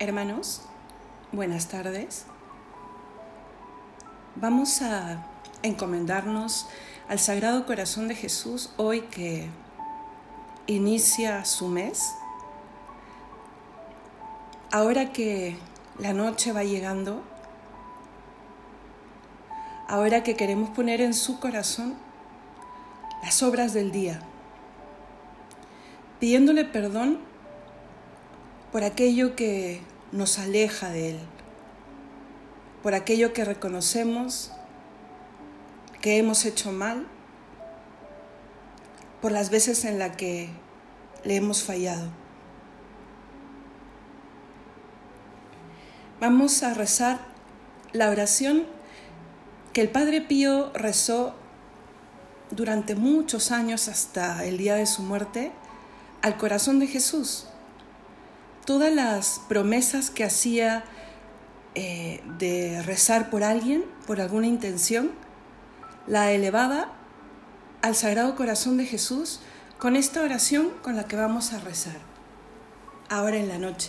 Hermanos, buenas tardes. Vamos a encomendarnos al Sagrado Corazón de Jesús hoy que inicia su mes. Ahora que la noche va llegando, ahora que queremos poner en su corazón las obras del día, pidiéndole perdón por aquello que nos aleja de Él, por aquello que reconocemos que hemos hecho mal, por las veces en las que le hemos fallado. Vamos a rezar la oración que el Padre Pío rezó durante muchos años hasta el día de su muerte al corazón de Jesús todas las promesas que hacía eh, de rezar por alguien, por alguna intención, la elevaba al Sagrado Corazón de Jesús con esta oración con la que vamos a rezar ahora en la noche.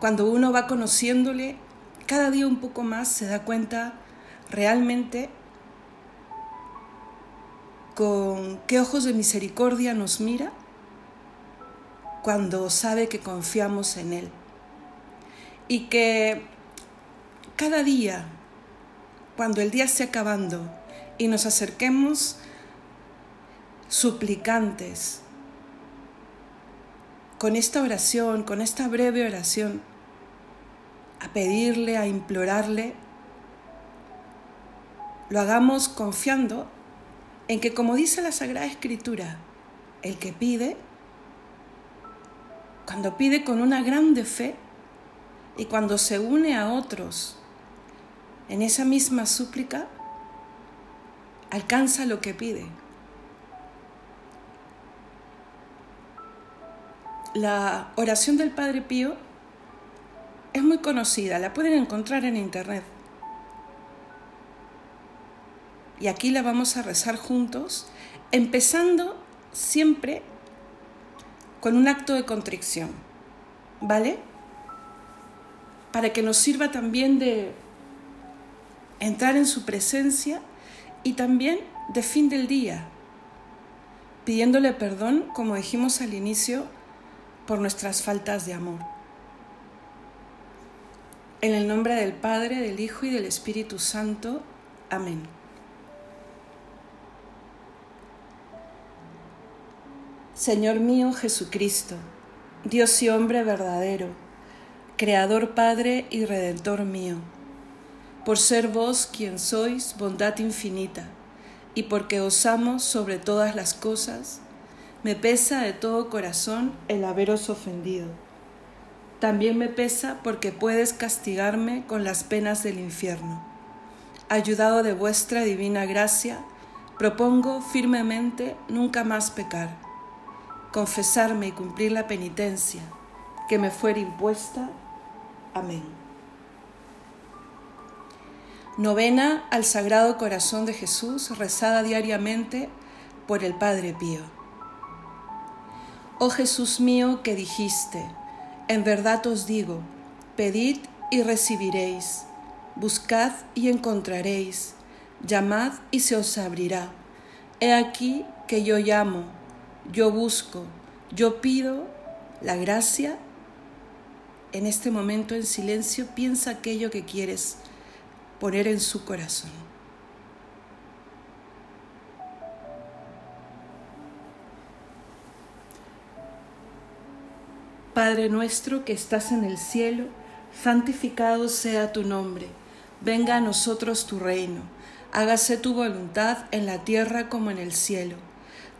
Cuando uno va conociéndole cada día un poco más, se da cuenta realmente con qué ojos de misericordia nos mira cuando sabe que confiamos en Él. Y que cada día, cuando el día esté acabando y nos acerquemos suplicantes con esta oración, con esta breve oración, a pedirle, a implorarle, lo hagamos confiando en que, como dice la Sagrada Escritura, el que pide, cuando pide con una grande fe y cuando se une a otros en esa misma súplica, alcanza lo que pide. La oración del Padre Pío es muy conocida, la pueden encontrar en internet. Y aquí la vamos a rezar juntos, empezando siempre con un acto de contrición, ¿vale? Para que nos sirva también de entrar en su presencia y también de fin del día, pidiéndole perdón, como dijimos al inicio, por nuestras faltas de amor. En el nombre del Padre, del Hijo y del Espíritu Santo. Amén. Señor mío Jesucristo, Dios y hombre verdadero, Creador Padre y Redentor mío, por ser vos quien sois bondad infinita, y porque os amo sobre todas las cosas, me pesa de todo corazón el haberos ofendido. También me pesa porque puedes castigarme con las penas del infierno. Ayudado de vuestra divina gracia, propongo firmemente nunca más pecar confesarme y cumplir la penitencia que me fuera impuesta. Amén. Novena al Sagrado Corazón de Jesús, rezada diariamente por el Padre Pío. Oh Jesús mío que dijiste, en verdad os digo, pedid y recibiréis, buscad y encontraréis, llamad y se os abrirá. He aquí que yo llamo yo busco, yo pido la gracia, en este momento en silencio piensa aquello que quieres poner en su corazón. Padre nuestro que estás en el cielo, santificado sea tu nombre, venga a nosotros tu reino, hágase tu voluntad en la tierra como en el cielo.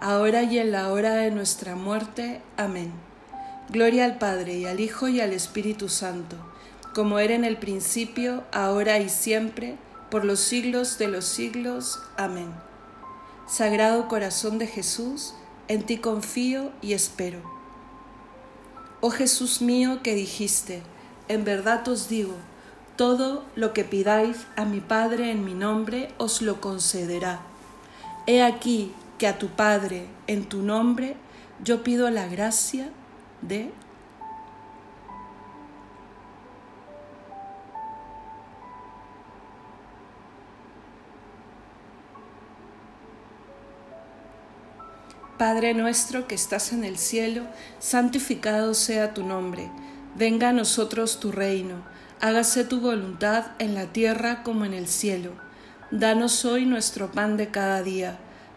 ahora y en la hora de nuestra muerte. Amén. Gloria al Padre y al Hijo y al Espíritu Santo, como era en el principio, ahora y siempre, por los siglos de los siglos. Amén. Sagrado Corazón de Jesús, en ti confío y espero. Oh Jesús mío que dijiste, en verdad os digo, todo lo que pidáis a mi Padre en mi nombre os lo concederá. He aquí que a tu Padre en tu nombre yo pido la gracia de Padre nuestro que estás en el cielo, santificado sea tu nombre, venga a nosotros tu reino, hágase tu voluntad en la tierra como en el cielo. Danos hoy nuestro pan de cada día,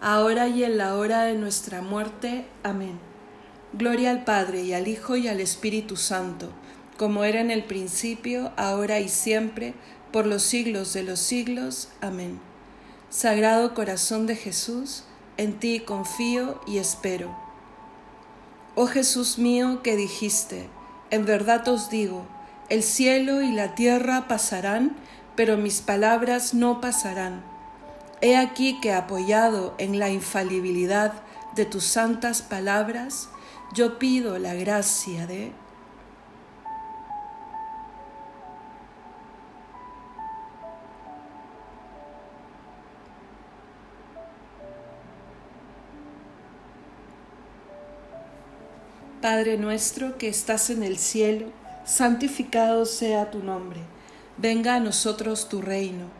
ahora y en la hora de nuestra muerte. Amén. Gloria al Padre y al Hijo y al Espíritu Santo, como era en el principio, ahora y siempre, por los siglos de los siglos. Amén. Sagrado Corazón de Jesús, en ti confío y espero. Oh Jesús mío que dijiste, en verdad os digo, el cielo y la tierra pasarán, pero mis palabras no pasarán. He aquí que apoyado en la infalibilidad de tus santas palabras, yo pido la gracia de Padre nuestro que estás en el cielo, santificado sea tu nombre. Venga a nosotros tu reino.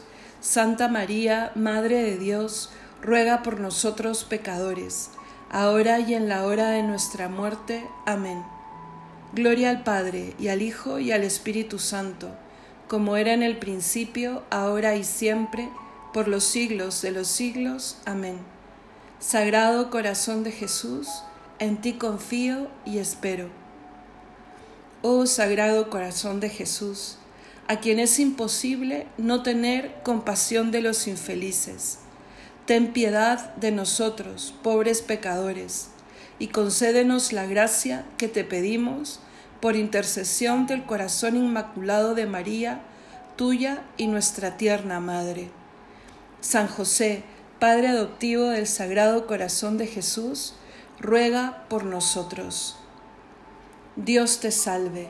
Santa María, Madre de Dios, ruega por nosotros pecadores ahora y en la hora de nuestra muerte. Amén. Gloria al Padre, y al Hijo, y al Espíritu Santo, como era en el principio, ahora y siempre, por los siglos de los siglos. Amén. Sagrado Corazón de Jesús, en ti confío y espero. Oh Sagrado Corazón de Jesús, a quien es imposible no tener compasión de los infelices ten piedad de nosotros, pobres pecadores, y concédenos la gracia que te pedimos por intercesión del corazón inmaculado de María, tuya y nuestra tierna Madre. San José, Padre adoptivo del Sagrado Corazón de Jesús, ruega por nosotros. Dios te salve,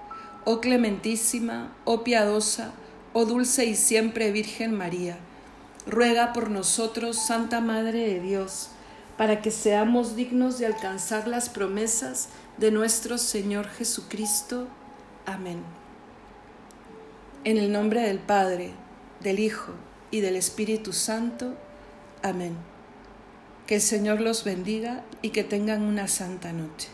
oh clementísima, oh piadosa, oh dulce y siempre Virgen María. Ruega por nosotros, Santa Madre de Dios, para que seamos dignos de alcanzar las promesas de nuestro Señor Jesucristo. Amén. En el nombre del Padre, del Hijo y del Espíritu Santo. Amén. Que el Señor los bendiga y que tengan una santa noche.